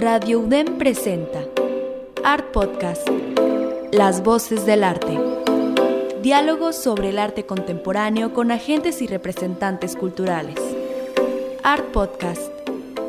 Radio UDEM presenta Art Podcast, Las Voces del Arte. Diálogos sobre el arte contemporáneo con agentes y representantes culturales. Art Podcast,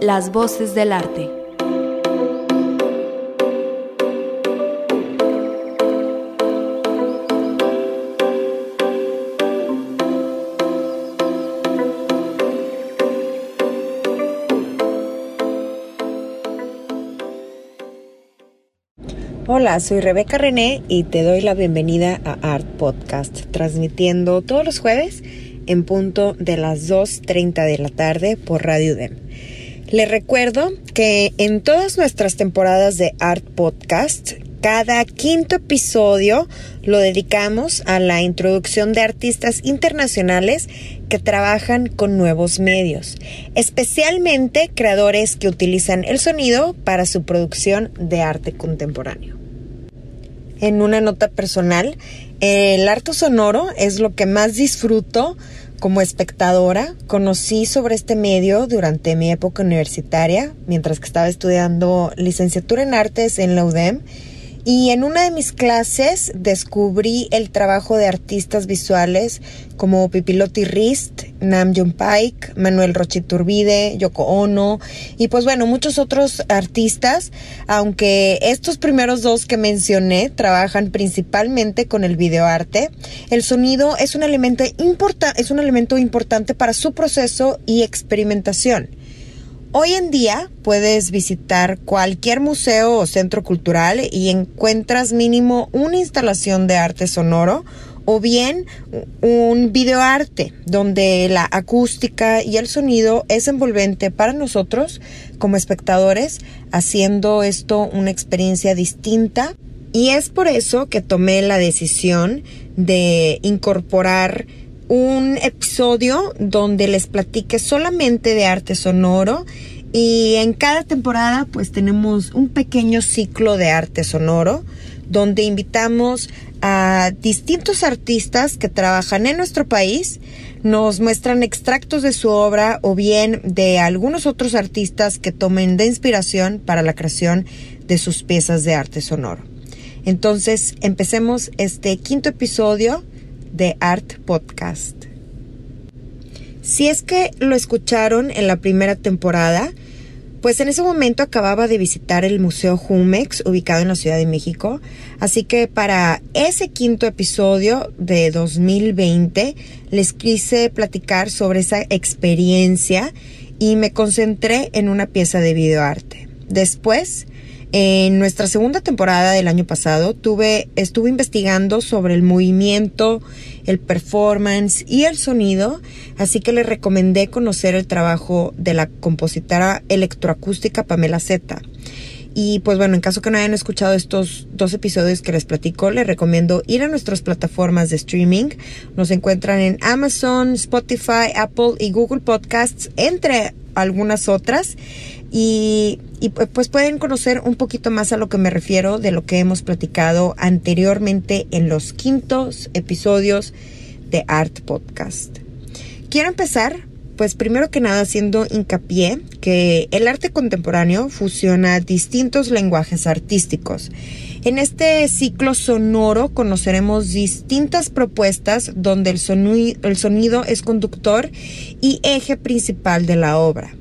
Las Voces del Arte. Hola, soy Rebeca René y te doy la bienvenida a Art Podcast, transmitiendo todos los jueves en punto de las 2.30 de la tarde por Radio DEM. Les recuerdo que en todas nuestras temporadas de Art Podcast, cada quinto episodio lo dedicamos a la introducción de artistas internacionales que trabajan con nuevos medios, especialmente creadores que utilizan el sonido para su producción de arte contemporáneo en una nota personal, el arte sonoro es lo que más disfruto como espectadora. Conocí sobre este medio durante mi época universitaria, mientras que estaba estudiando licenciatura en artes en la UDEM y en una de mis clases descubrí el trabajo de artistas visuales como Pipilotti Rist, Nam June Paik, Manuel Rochiturbide, Yoko Ono y pues bueno, muchos otros artistas, aunque estos primeros dos que mencioné trabajan principalmente con el videoarte, el sonido es un elemento, es un elemento importante para su proceso y experimentación. Hoy en día puedes visitar cualquier museo o centro cultural y encuentras mínimo una instalación de arte sonoro o bien un videoarte donde la acústica y el sonido es envolvente para nosotros como espectadores, haciendo esto una experiencia distinta. Y es por eso que tomé la decisión de incorporar un episodio donde les platique solamente de arte sonoro y en cada temporada pues tenemos un pequeño ciclo de arte sonoro donde invitamos a distintos artistas que trabajan en nuestro país, nos muestran extractos de su obra o bien de algunos otros artistas que tomen de inspiración para la creación de sus piezas de arte sonoro. Entonces, empecemos este quinto episodio de Art Podcast. Si es que lo escucharon en la primera temporada, pues en ese momento acababa de visitar el Museo Jumex, ubicado en la Ciudad de México. Así que para ese quinto episodio de 2020 les quise platicar sobre esa experiencia y me concentré en una pieza de videoarte. Después en nuestra segunda temporada del año pasado tuve, estuve investigando sobre el movimiento, el performance y el sonido, así que les recomendé conocer el trabajo de la compositora electroacústica Pamela Zeta. Y pues bueno, en caso que no hayan escuchado estos dos episodios que les platico, les recomiendo ir a nuestras plataformas de streaming. Nos encuentran en Amazon, Spotify, Apple y Google Podcasts, entre algunas otras y, pues pueden conocer un poquito más a lo que me refiero de lo que hemos platicado anteriormente en los quintos episodios de Art Podcast. Quiero empezar pues primero que nada haciendo hincapié que el arte contemporáneo fusiona distintos lenguajes artísticos. En este ciclo sonoro conoceremos distintas propuestas donde el, el sonido es conductor y eje principal de la obra.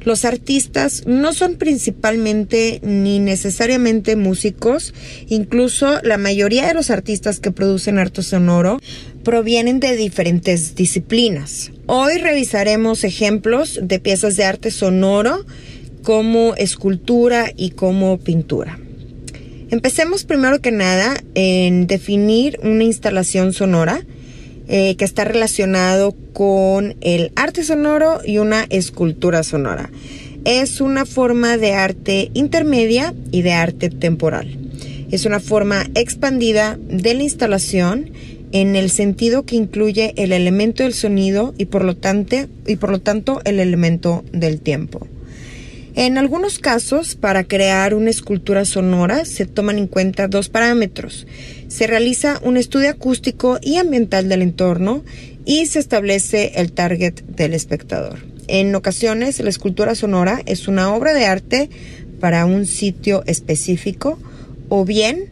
Los artistas no son principalmente ni necesariamente músicos, incluso la mayoría de los artistas que producen arte sonoro provienen de diferentes disciplinas. Hoy revisaremos ejemplos de piezas de arte sonoro como escultura y como pintura. Empecemos primero que nada en definir una instalación sonora. Eh, que está relacionado con el arte sonoro y una escultura sonora. Es una forma de arte intermedia y de arte temporal. Es una forma expandida de la instalación en el sentido que incluye el elemento del sonido y por lo tanto, y por lo tanto el elemento del tiempo. En algunos casos, para crear una escultura sonora se toman en cuenta dos parámetros. Se realiza un estudio acústico y ambiental del entorno y se establece el target del espectador. En ocasiones, la escultura sonora es una obra de arte para un sitio específico o bien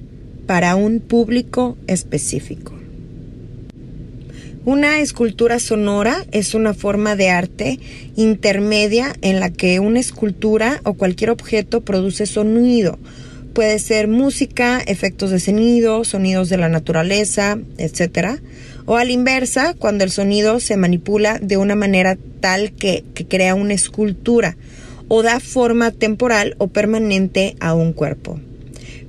para un público específico. Una escultura sonora es una forma de arte intermedia en la que una escultura o cualquier objeto produce sonido. Puede ser música, efectos de sonido, sonidos de la naturaleza, etc. O a la inversa, cuando el sonido se manipula de una manera tal que, que crea una escultura o da forma temporal o permanente a un cuerpo.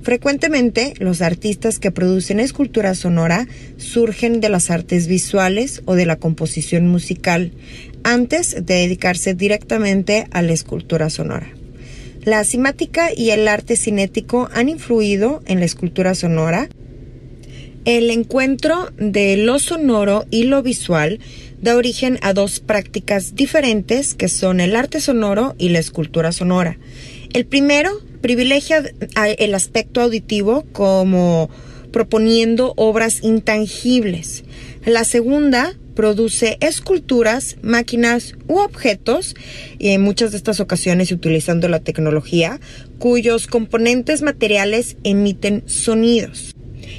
Frecuentemente, los artistas que producen escultura sonora surgen de las artes visuales o de la composición musical, antes de dedicarse directamente a la escultura sonora. La simática y el arte cinético han influido en la escultura sonora. El encuentro de lo sonoro y lo visual da origen a dos prácticas diferentes que son el arte sonoro y la escultura sonora. El primero privilegia el aspecto auditivo como proponiendo obras intangibles. La segunda produce esculturas, máquinas u objetos, y en muchas de estas ocasiones utilizando la tecnología, cuyos componentes materiales emiten sonidos.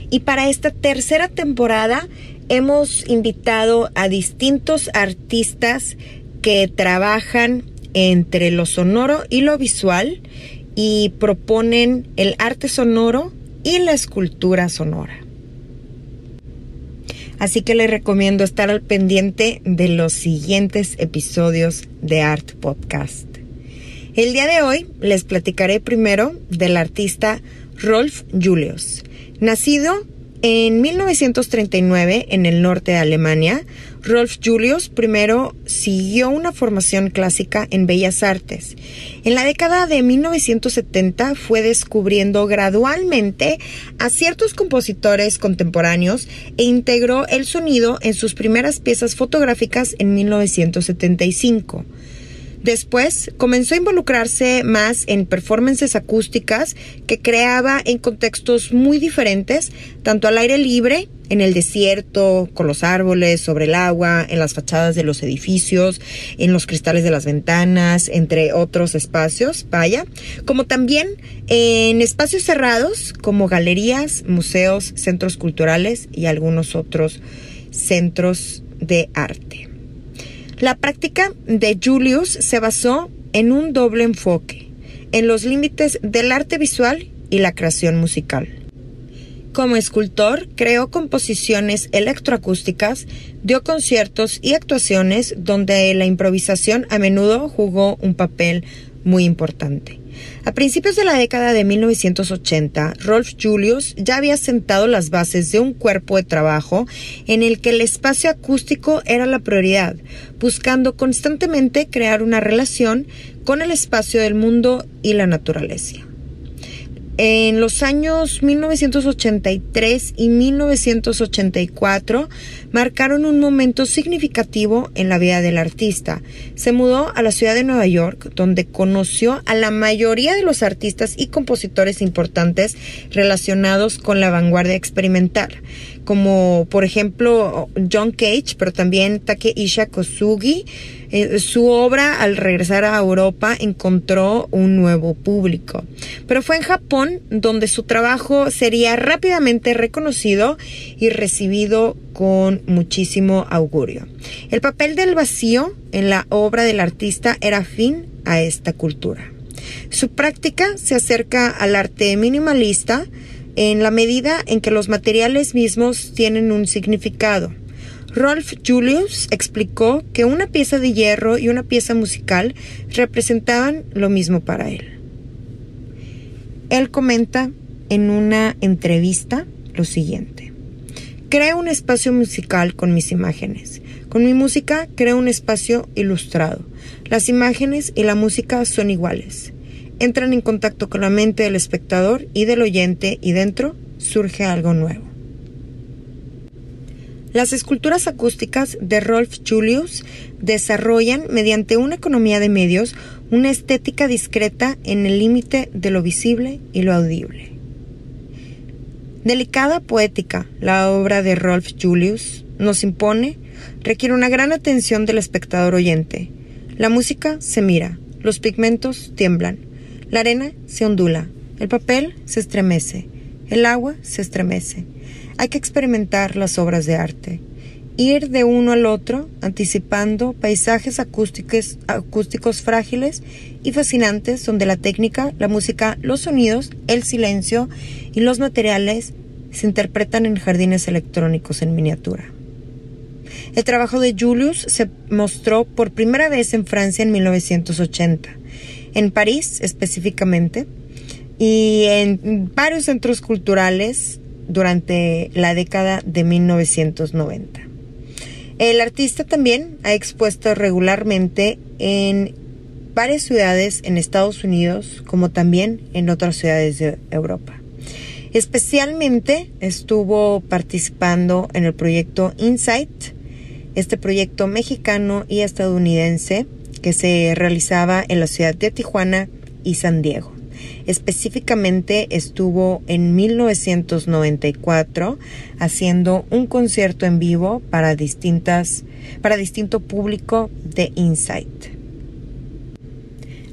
Y para esta tercera temporada hemos invitado a distintos artistas que trabajan entre lo sonoro y lo visual y proponen el arte sonoro y la escultura sonora. Así que les recomiendo estar al pendiente de los siguientes episodios de Art Podcast. El día de hoy les platicaré primero del artista Rolf Julius, nacido en 1939, en el norte de Alemania, Rolf Julius primero siguió una formación clásica en bellas artes. En la década de 1970 fue descubriendo gradualmente a ciertos compositores contemporáneos e integró el sonido en sus primeras piezas fotográficas en 1975. Después comenzó a involucrarse más en performances acústicas que creaba en contextos muy diferentes, tanto al aire libre, en el desierto, con los árboles, sobre el agua, en las fachadas de los edificios, en los cristales de las ventanas, entre otros espacios, vaya, como también en espacios cerrados como galerías, museos, centros culturales y algunos otros centros de arte. La práctica de Julius se basó en un doble enfoque, en los límites del arte visual y la creación musical. Como escultor, creó composiciones electroacústicas, dio conciertos y actuaciones donde la improvisación a menudo jugó un papel muy importante. A principios de la década de 1980, Rolf Julius ya había sentado las bases de un cuerpo de trabajo en el que el espacio acústico era la prioridad, buscando constantemente crear una relación con el espacio del mundo y la naturaleza. En los años 1983 y 1984 marcaron un momento significativo en la vida del artista. Se mudó a la ciudad de Nueva York, donde conoció a la mayoría de los artistas y compositores importantes relacionados con la vanguardia experimental, como por ejemplo John Cage, pero también Takeishi Kosugi, eh, su obra al regresar a Europa encontró un nuevo público. Pero fue en Japón donde su trabajo sería rápidamente reconocido y recibido con muchísimo augurio. El papel del vacío en la obra del artista era fin a esta cultura. Su práctica se acerca al arte minimalista en la medida en que los materiales mismos tienen un significado. Rolf Julius explicó que una pieza de hierro y una pieza musical representaban lo mismo para él. Él comenta en una entrevista lo siguiente. Creo un espacio musical con mis imágenes. Con mi música creo un espacio ilustrado. Las imágenes y la música son iguales. Entran en contacto con la mente del espectador y del oyente y dentro surge algo nuevo. Las esculturas acústicas de Rolf Julius desarrollan, mediante una economía de medios, una estética discreta en el límite de lo visible y lo audible. Delicada poética, la obra de Rolf Julius nos impone, requiere una gran atención del espectador oyente. La música se mira, los pigmentos tiemblan, La arena se ondula, el papel se estremece, el agua se estremece. Hay que experimentar las obras de arte, ir de uno al otro, anticipando paisajes acústicos, acústicos frágiles y fascinantes donde la técnica, la música, los sonidos, el silencio y los materiales se interpretan en jardines electrónicos en miniatura. El trabajo de Julius se mostró por primera vez en Francia en 1980, en París específicamente, y en varios centros culturales durante la década de 1990. El artista también ha expuesto regularmente en varias ciudades en Estados Unidos como también en otras ciudades de Europa. Especialmente estuvo participando en el proyecto Insight, este proyecto mexicano y estadounidense que se realizaba en la ciudad de Tijuana y San Diego. Específicamente estuvo en 1994 haciendo un concierto en vivo para distintas para distinto público de Insight.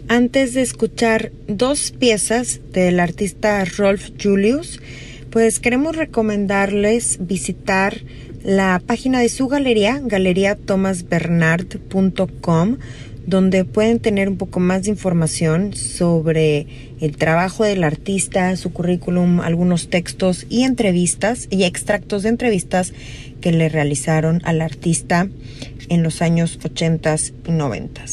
Antes de escuchar dos piezas del artista Rolf Julius, pues queremos recomendarles visitar la página de su galería, galeriatomasbernard.com, donde pueden tener un poco más de información sobre el trabajo del artista, su currículum, algunos textos y entrevistas y extractos de entrevistas que le realizaron al artista en los años 80 y 90.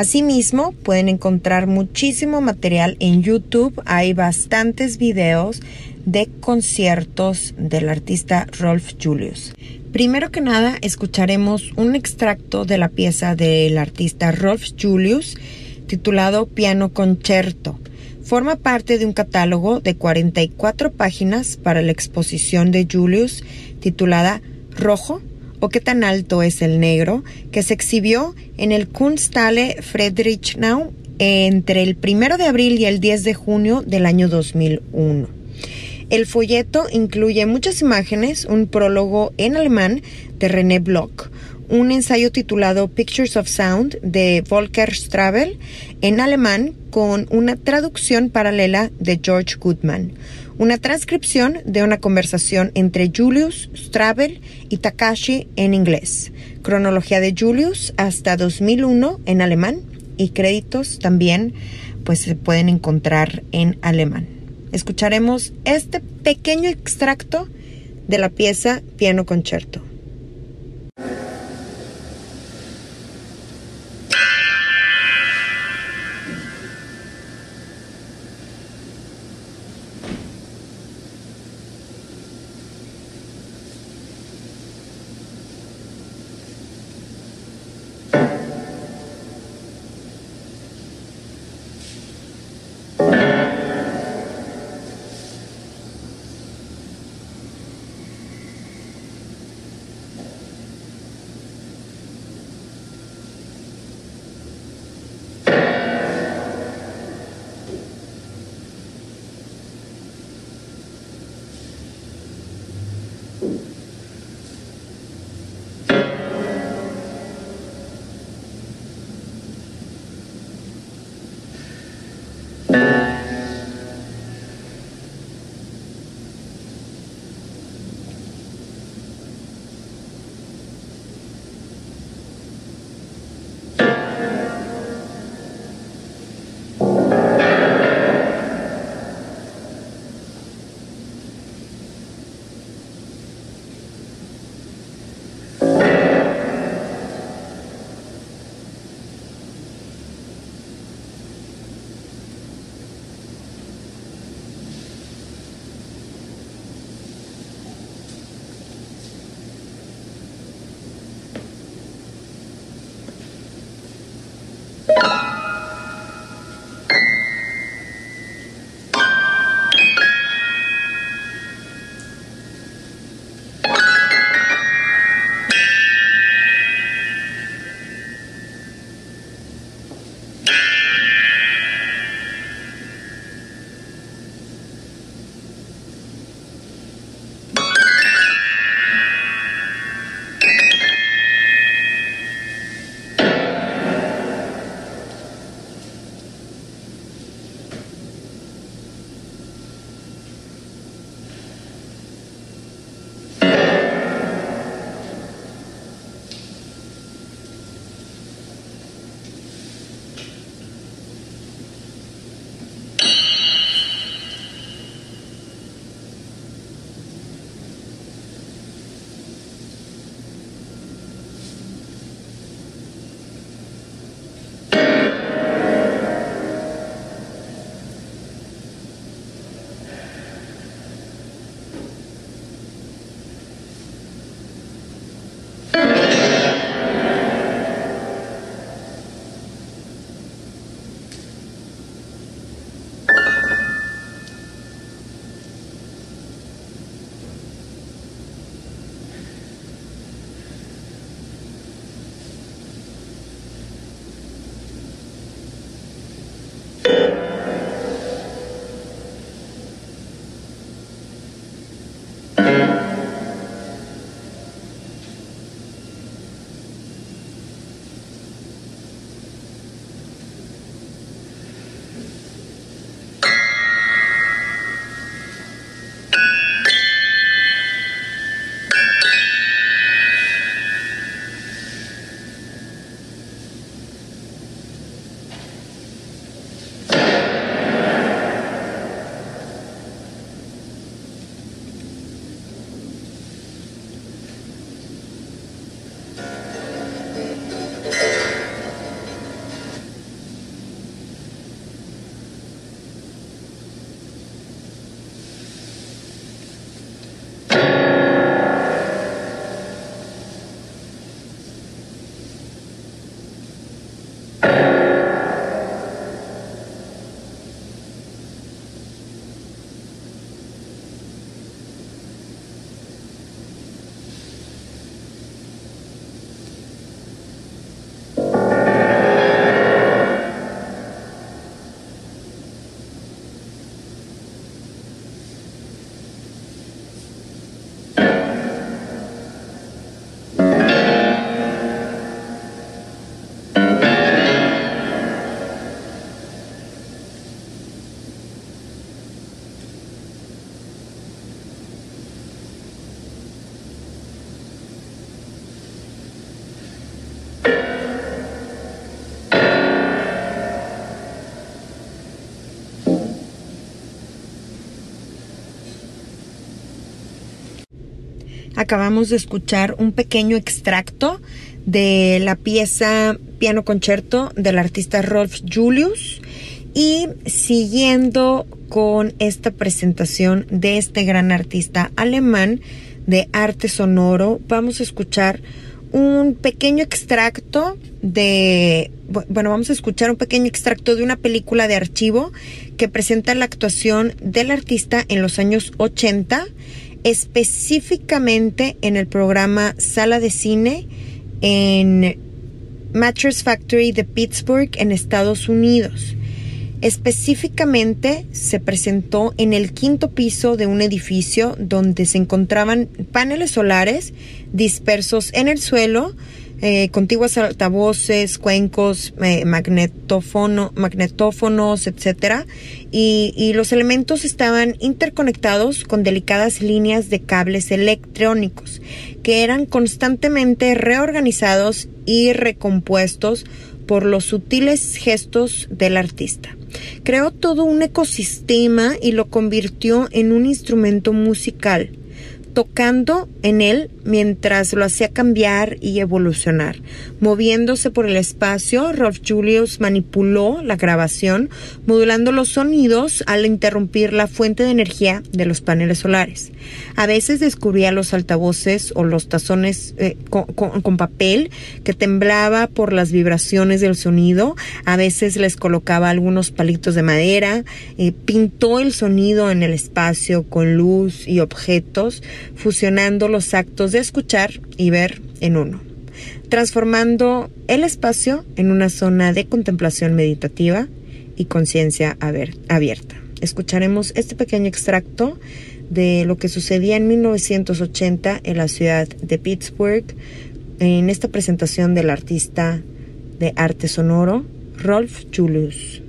Asimismo, pueden encontrar muchísimo material en YouTube. Hay bastantes videos de conciertos del artista Rolf Julius. Primero que nada, escucharemos un extracto de la pieza del artista Rolf Julius titulado Piano Concerto. Forma parte de un catálogo de 44 páginas para la exposición de Julius titulada Rojo o qué tan alto es el negro, que se exhibió en el Kunsthalle Friedrichsnau entre el 1 de abril y el 10 de junio del año 2001. El folleto incluye muchas imágenes, un prólogo en alemán de René Bloch, un ensayo titulado Pictures of Sound de Volker Strabel en alemán con una traducción paralela de George Goodman, una transcripción de una conversación entre Julius, Strabel y Takashi en inglés, cronología de Julius hasta 2001 en alemán y créditos también pues se pueden encontrar en alemán escucharemos este pequeño extracto de la pieza Piano Concerto. Acabamos de escuchar un pequeño extracto de la pieza Piano Concerto del artista Rolf Julius. Y siguiendo con esta presentación de este gran artista alemán de arte sonoro, vamos a escuchar un pequeño extracto de, bueno, vamos a escuchar un pequeño extracto de una película de archivo que presenta la actuación del artista en los años 80, específicamente en el programa Sala de Cine en Mattress Factory de Pittsburgh en Estados Unidos. Específicamente se presentó en el quinto piso de un edificio donde se encontraban paneles solares dispersos en el suelo, eh, contiguas altavoces, cuencos, eh, magnetófonos, etc. Y, y los elementos estaban interconectados con delicadas líneas de cables electrónicos que eran constantemente reorganizados y recompuestos por los sutiles gestos del artista. Creó todo un ecosistema y lo convirtió en un instrumento musical tocando en él mientras lo hacía cambiar y evolucionar. Moviéndose por el espacio, Rolf Julius manipuló la grabación, modulando los sonidos al interrumpir la fuente de energía de los paneles solares. A veces descubría los altavoces o los tazones eh, con, papel que temblaba por las vibraciones del sonido. A veces les colocaba algunos palitos de madera. Eh, pintó el sonido en el espacio con luz y objetos fusionando los actos de escuchar y ver en uno, transformando el espacio en una zona de contemplación meditativa y conciencia abierta. Escucharemos este pequeño extracto de lo que sucedía en 1980 en la ciudad de Pittsburgh en esta presentación del artista de arte sonoro Rolf Julius.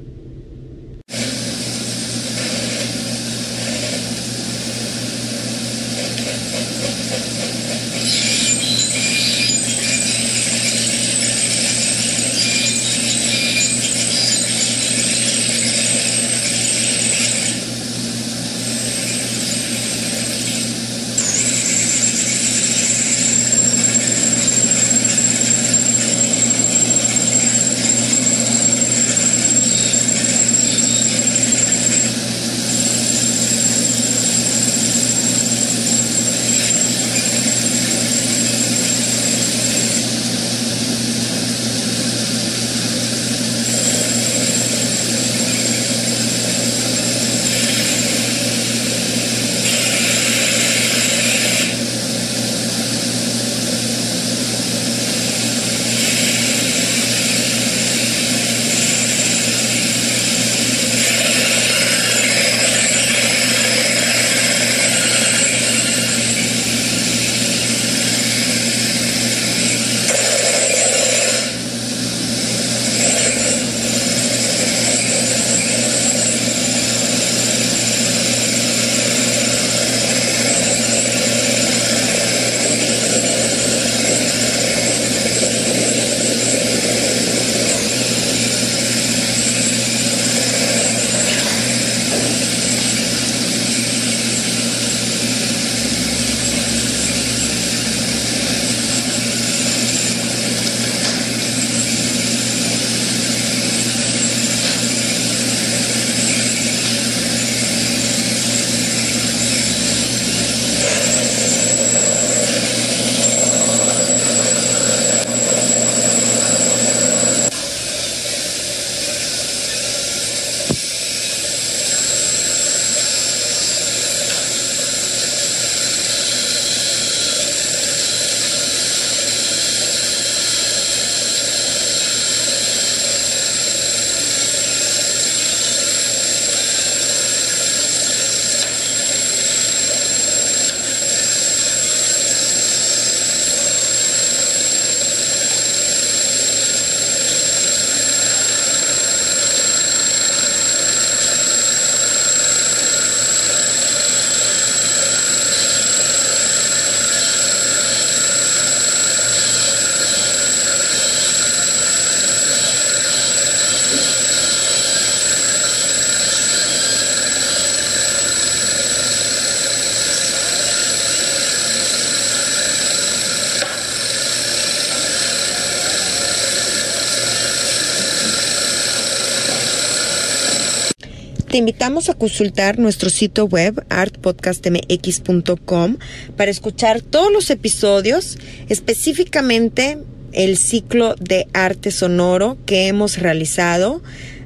Te invitamos a consultar nuestro sitio web artpodcastmx.com para escuchar todos los episodios, específicamente el ciclo de arte sonoro que hemos realizado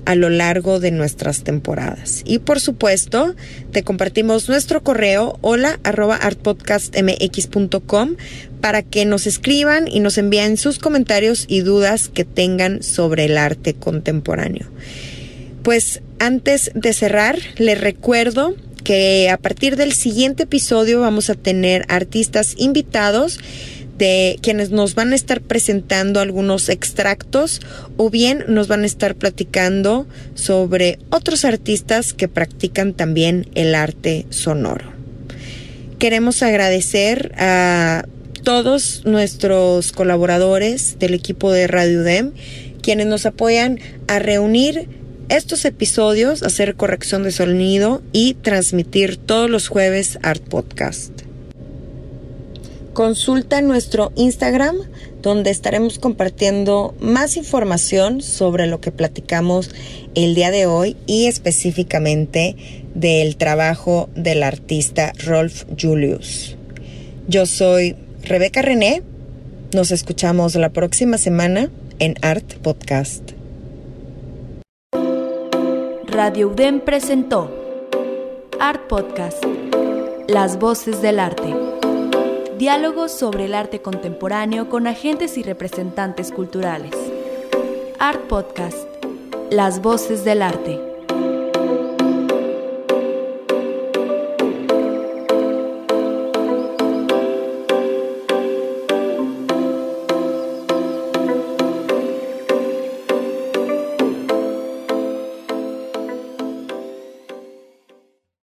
a lo largo de nuestras temporadas. Y por supuesto, te compartimos nuestro correo hola arroba artpodcastmx.com para que nos escriban y nos envíen sus comentarios y dudas que tengan sobre el arte contemporáneo. Pues antes de cerrar, les recuerdo que a partir del siguiente episodio vamos a tener artistas invitados de quienes nos van a estar presentando algunos extractos o bien nos van a estar platicando sobre otros artistas que practican también el arte sonoro. Queremos agradecer a todos nuestros colaboradores del equipo de Radio Dem, quienes nos apoyan a reunir estos episodios, hacer corrección de sonido y transmitir todos los jueves Art Podcast. Consulta nuestro Instagram donde estaremos compartiendo más información sobre lo que platicamos el día de hoy y específicamente del trabajo del artista Rolf Julius. Yo soy Rebeca René. Nos escuchamos la próxima semana en Art Podcast. Radio UDEM presentó Art Podcast, Las Voces del Arte. Diálogos sobre el arte contemporáneo con agentes y representantes culturales. Art Podcast, Las Voces del Arte.